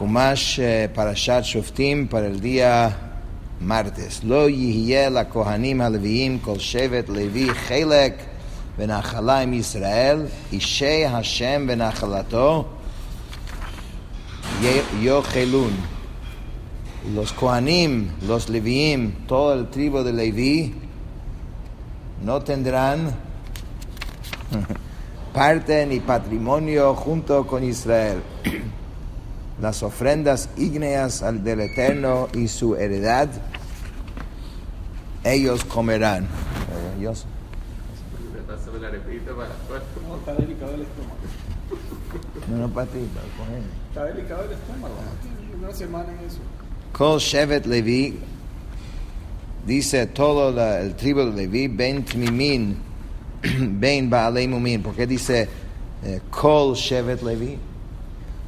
Humash eh, Parashat Shoftim para el día martes. Lo yihye la kohanim haleviim kol shevet levi chelek benachalaim Israel ishe Hashem benachalato yochelun. Los kohanim, los leviim, todo el tribu de Levi no tendrán parte ni patrimonio junto con Israel. Las ofrendas ígneas al del Eterno y su heredad, ellos comerán. Ellos. No. No, no, patita, cogen. Está delicado el estómago. Una semana en eso. Kol Shevet Levi, dice todo la- el tribu de Levi, Ben Tmimin, Ben Baalei Mumin. ¿Por qué dice eh, Kol Shevet Levi?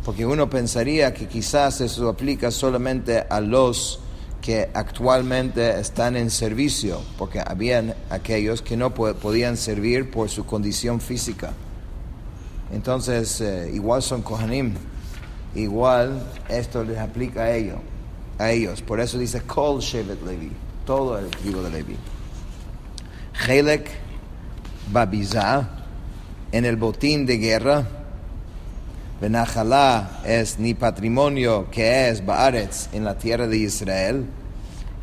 Porque uno pensaría que quizás eso aplica solamente a los que actualmente están en servicio, porque habían aquellos que no po- podían servir por su condición física. Entonces, eh, igual son Kohanim, igual esto les aplica a ellos, a ellos. Por eso dice Kol Shevet Levi, todo el tribu de Levi. Chelek Babizah, en el botín de guerra, Benajalá es ni patrimonio que es Baaretz en la tierra de Israel.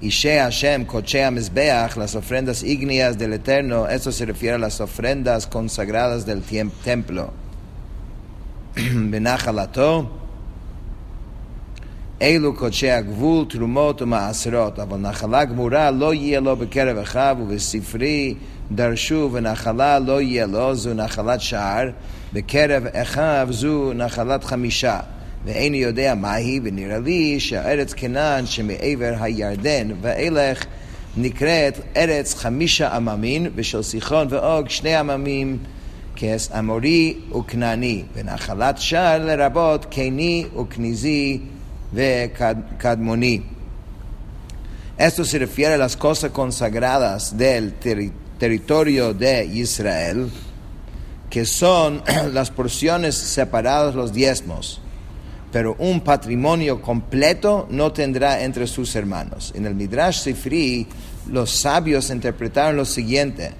Y She Hashem, Kochea Mizbeach, las ofrendas ígneas del Eterno, eso se refiere a las ofrendas consagradas del templo. Benachalato, אלו קודשי הגבול, תרומות ומעשרות, אבל נחלה גמורה לא יהיה לו בקרב אחיו ובספרי דרשו ונחלה לא יהיה לו, זו נחלת שער, בקרב אחיו זו נחלת חמישה. ואיני יודע מהי, ונראה לי שהארץ כנען שמעבר הירדן ואילך נקראת ארץ חמישה עממין, ושל סיחון ואוג שני עממים כס אמורי וכנעני, ונחלת שער לרבות קני וכניזי de Cadmoní. Esto se refiere a las cosas consagradas del ter territorio de Israel, que son las porciones separadas, los diezmos. Pero un patrimonio completo no tendrá entre sus hermanos. En el Midrash Sifri, los sabios interpretaron lo siguiente.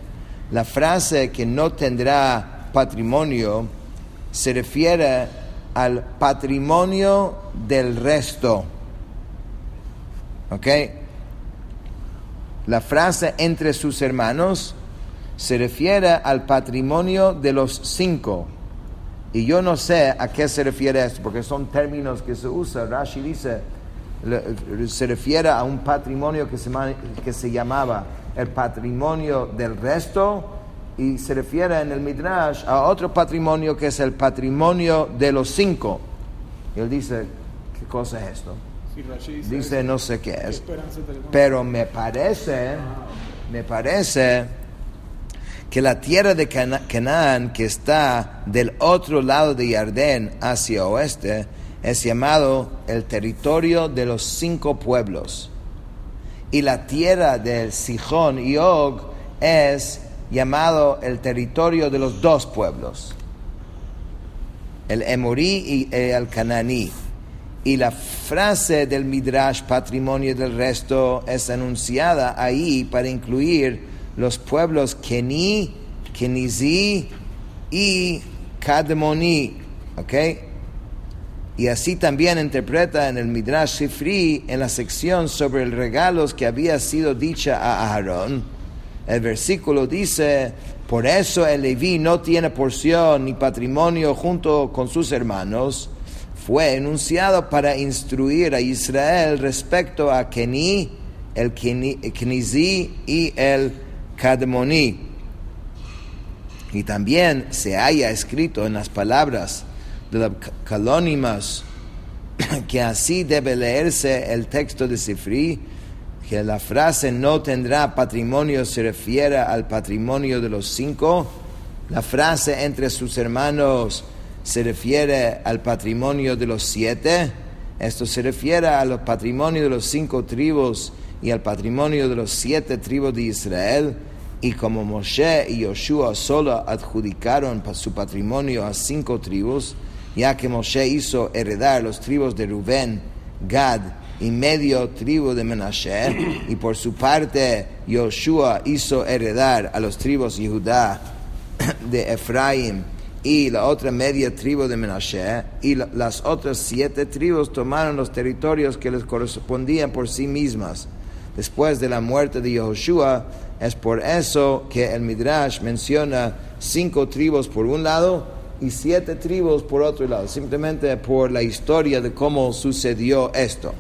La frase que no tendrá patrimonio se refiere al patrimonio del resto. ¿Ok? La frase entre sus hermanos se refiere al patrimonio de los cinco. Y yo no sé a qué se refiere esto, porque son términos que se usan. Rashi dice, se refiere a un patrimonio que se, que se llamaba el patrimonio del resto y se refiere en el Midrash a otro patrimonio que es el patrimonio de los cinco. Y él dice, ¿qué cosa es esto? Dice, no sé qué ¿qué es. Pero me parece, me parece que la tierra de Cana- Canaán, que está del otro lado de Jardén hacia oeste, es llamado el territorio de los cinco pueblos. Y la tierra del Sijón y Og es llamado el territorio de los dos pueblos, el Emorí y el Cananí. Y la frase del Midrash, patrimonio del resto, es anunciada ahí para incluir los pueblos Keni, Kenizi y Kadmoni. ¿Ok? Y así también interpreta en el Midrash Sifri, en la sección sobre el regalos que había sido dicha a Aarón. El versículo dice, por eso el Leví no tiene porción ni patrimonio junto con sus hermanos. Fue enunciado para instruir a Israel respecto a Keni, el Keni- Kenizi y el Kadmoni. Y también se haya escrito en las palabras de las calónimas que así debe leerse el texto de Sifri, que la frase no tendrá patrimonio se refiere al patrimonio de los cinco, la frase entre sus hermanos se refiere al patrimonio de los siete, esto se refiere al patrimonio de los cinco tribus y al patrimonio de los siete tribus de Israel, y como Moshe y Yoshua solo adjudicaron su patrimonio a cinco tribus, ya que Moshe hizo heredar los tribus de Rubén, Gad y medio tribu de Menashe, y por su parte Yoshua hizo heredar a los tribus Judá de Efraín y la otra media tribu de Menashe, y la- las otras siete tribus tomaron los territorios que les correspondían por sí mismas. Después de la muerte de Yehoshua, es por eso que el Midrash menciona cinco tribus por un lado y siete tribus por otro lado, simplemente por la historia de cómo sucedió esto.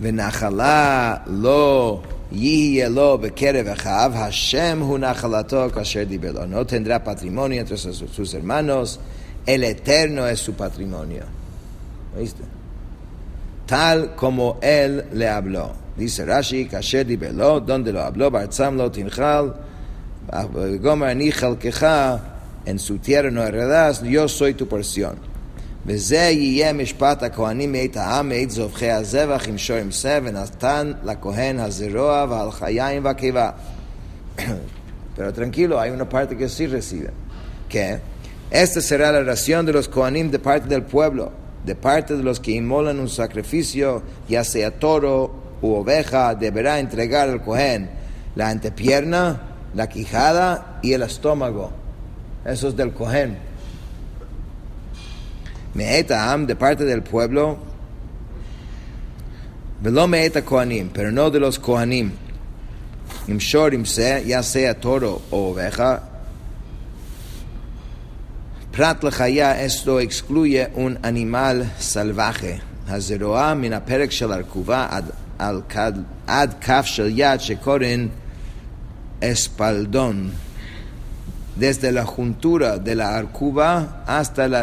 ונחלה לא יהיה לו בקרב אחיו, השם הוא נחלתו כאשר דיבר לו. No tendrá patrimonio entre sus, sus hermanos, el eterno es su patrimonio. ¿Oíste? Tal como él le habló. Dice Rashi, כאשר דיבר לו, donde lo habló, בארצם לא תנחל, gomer אני חלקך, en su tierra no heredas, yo soy tu porción. וזה יהיה משפט הכהנים מאת העם, מאת זובחי הזבח עם שור עם שא, ונתן לכהן הזרוע והלחיים והקיבה. Pero tranquilo, hay una parte que sí recibe. Que esta será la ración de los coanim de parte del pueblo, de parte de los que inmolan un sacrificio, ya sea toro u oveja, deberá entregar al cohen la antepierna, la quijada y el estómago. Eso es del cohen. Meet Am, de parte del pueblo, velo meet Kohanim, pero no de los Kohanim. Imshor imse, ya sea toro o oveja. Prat lechaya, esto excluye un animal salvaje. Hazeroa min הפרק של הרכובה עד, על כד, עד כף של יד שקוראים espaldón. Desde la juntura de la arcuba hasta la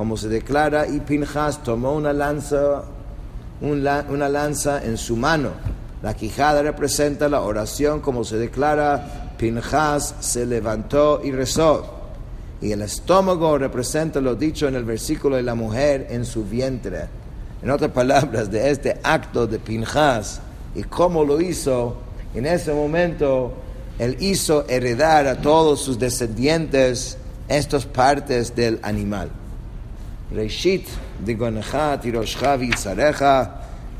Como se declara, y Pinjas tomó una lanza, un la- una lanza en su mano. La quijada representa la oración, como se declara, Pinjas se levantó y rezó. Y el estómago representa lo dicho en el versículo de la mujer en su vientre. En otras palabras, de este acto de Pinjas y cómo lo hizo, en ese momento él hizo heredar a todos sus descendientes estas partes del animal. ראשית דגונך תירושך ויצריך,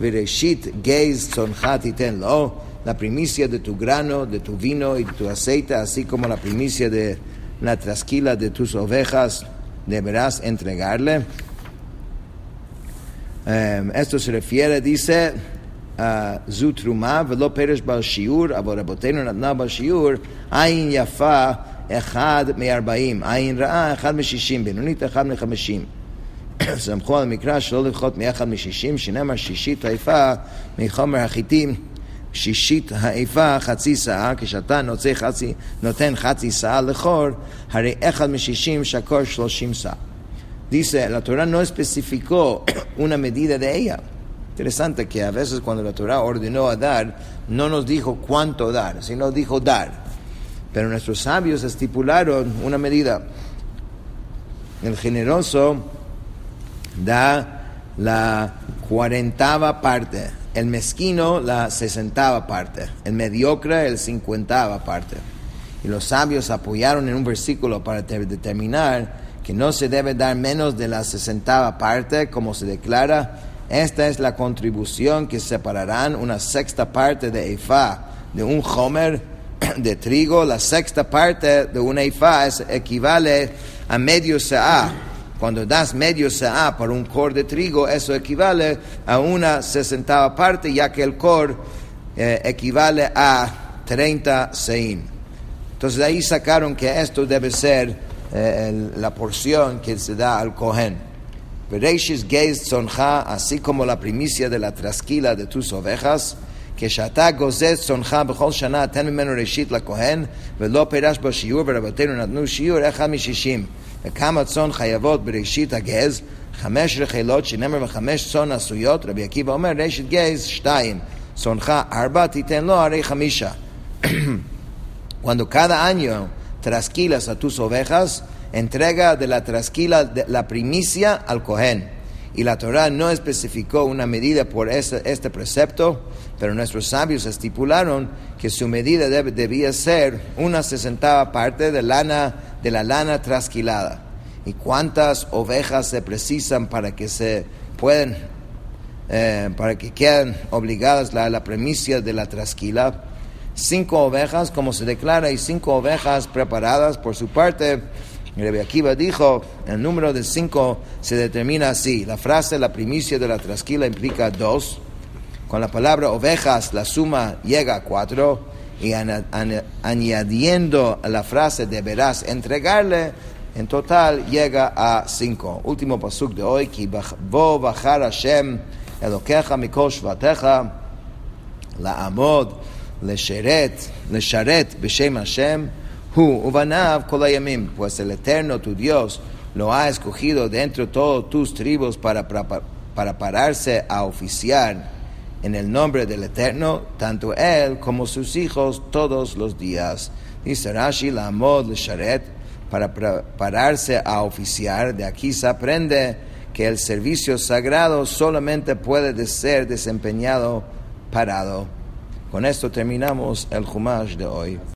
וראשית גז צונך תיתן לו, la primicia de tu grano, de tu vino y de tu aceite, así como la primicia. Um, esto se refiere, dice, a Zutruma, velo peresh bal shiur, abo rabotenu natna bal shiur, ayin yafa, אחד מ-40, עין רעה, אחד מ-60, בינונית, אחד מ-50. סמכו על המקרא שלא לפחות מאחד מ-60, שנאמר שישית האיפה מחומר החיטים, שישית האיפה חצי שאה, כשאתה נוצא חצי, נותן חצי שאה לחור, הרי אחד מ-60 שקור 30 שאה. Dice, la Torah no especificó una medida de ella. Interesante que a veces cuando la Torah ordenó a dar, no nos dijo cuánto dar, sino dijo dar. Pero nuestros sabios estipularon una medida. El generoso da la cuarentava parte, el mezquino la sesentava parte, el mediocre el cincuentava parte. Y los sabios apoyaron en un versículo para te- determinar que no se debe dar menos de la sesentava parte, como se declara, esta es la contribución que separarán una sexta parte de Efa de un homer de trigo, la sexta parte de una Efa es, equivale a medio seah. Cuando das medio seá por un cor de trigo, eso equivale a una sesentava parte, ya que el cor eh, equivale a 30 seim. Entonces de ahí sacaron que esto debe ser eh, el, la porción que se da al cohen. Bereshis Geis Zonja, así como la primicia de la trasquila de tus ovejas, que Shata Gozet Zonja Bechol Shana, ten menor Reshit la Kohen, Velo Perash Bashiur, Verabotenu Natnu Shiur, Echam Shishim. וכמה צאן חייבות בראשית הגז? חמש רחילות, שנאמר וחמש צאן עשויות, רבי עקיבא אומר, ראשית גז, שתיים. צונך ארבע, תיתן לו הרי חמישה. Cuando cada año trasquilas a tus ovejas, entrega de la trasquila de la primicia al Cohen. Y la Torah no especificó una medida por este, este precepto, pero nuestros sabios estipularon que su medida debe- debía ser una sesentava parte de, lana, de la lana trasquilada. ¿Y cuántas ovejas se precisan para que se pueden, eh, para que queden obligadas a la, premisa de la trasquila? Cinco ovejas, como se declara, y cinco ovejas preparadas por su parte. Rabbi Akiva dijo, el número de cinco se determina así. La frase, la primicia de la trasquila implica dos. Con la palabra ovejas, la suma llega a cuatro Y ana- ana- añadiendo a la frase deberás entregarle, en total llega a cinco. Último pasuk de hoy, ki bach- bo bachar Hashem elokecha mikol shvatecha לעמוד, לשרת, לשרת בשם השם, הוא ובניו כל הימים, pues el Eterno tu Dios lo ha escogido dentro de todos tus tribus para, para, para pararse a oficiar en el nombre del Eterno, tanto él como sus hijos todos los días. Dice Rashi, la amod, lesharet, para pra- pararse a oficiar, de aquí se aprende que el servicio sagrado solamente puede de ser desempeñado parado. Con esto terminamos el Jumash de hoy.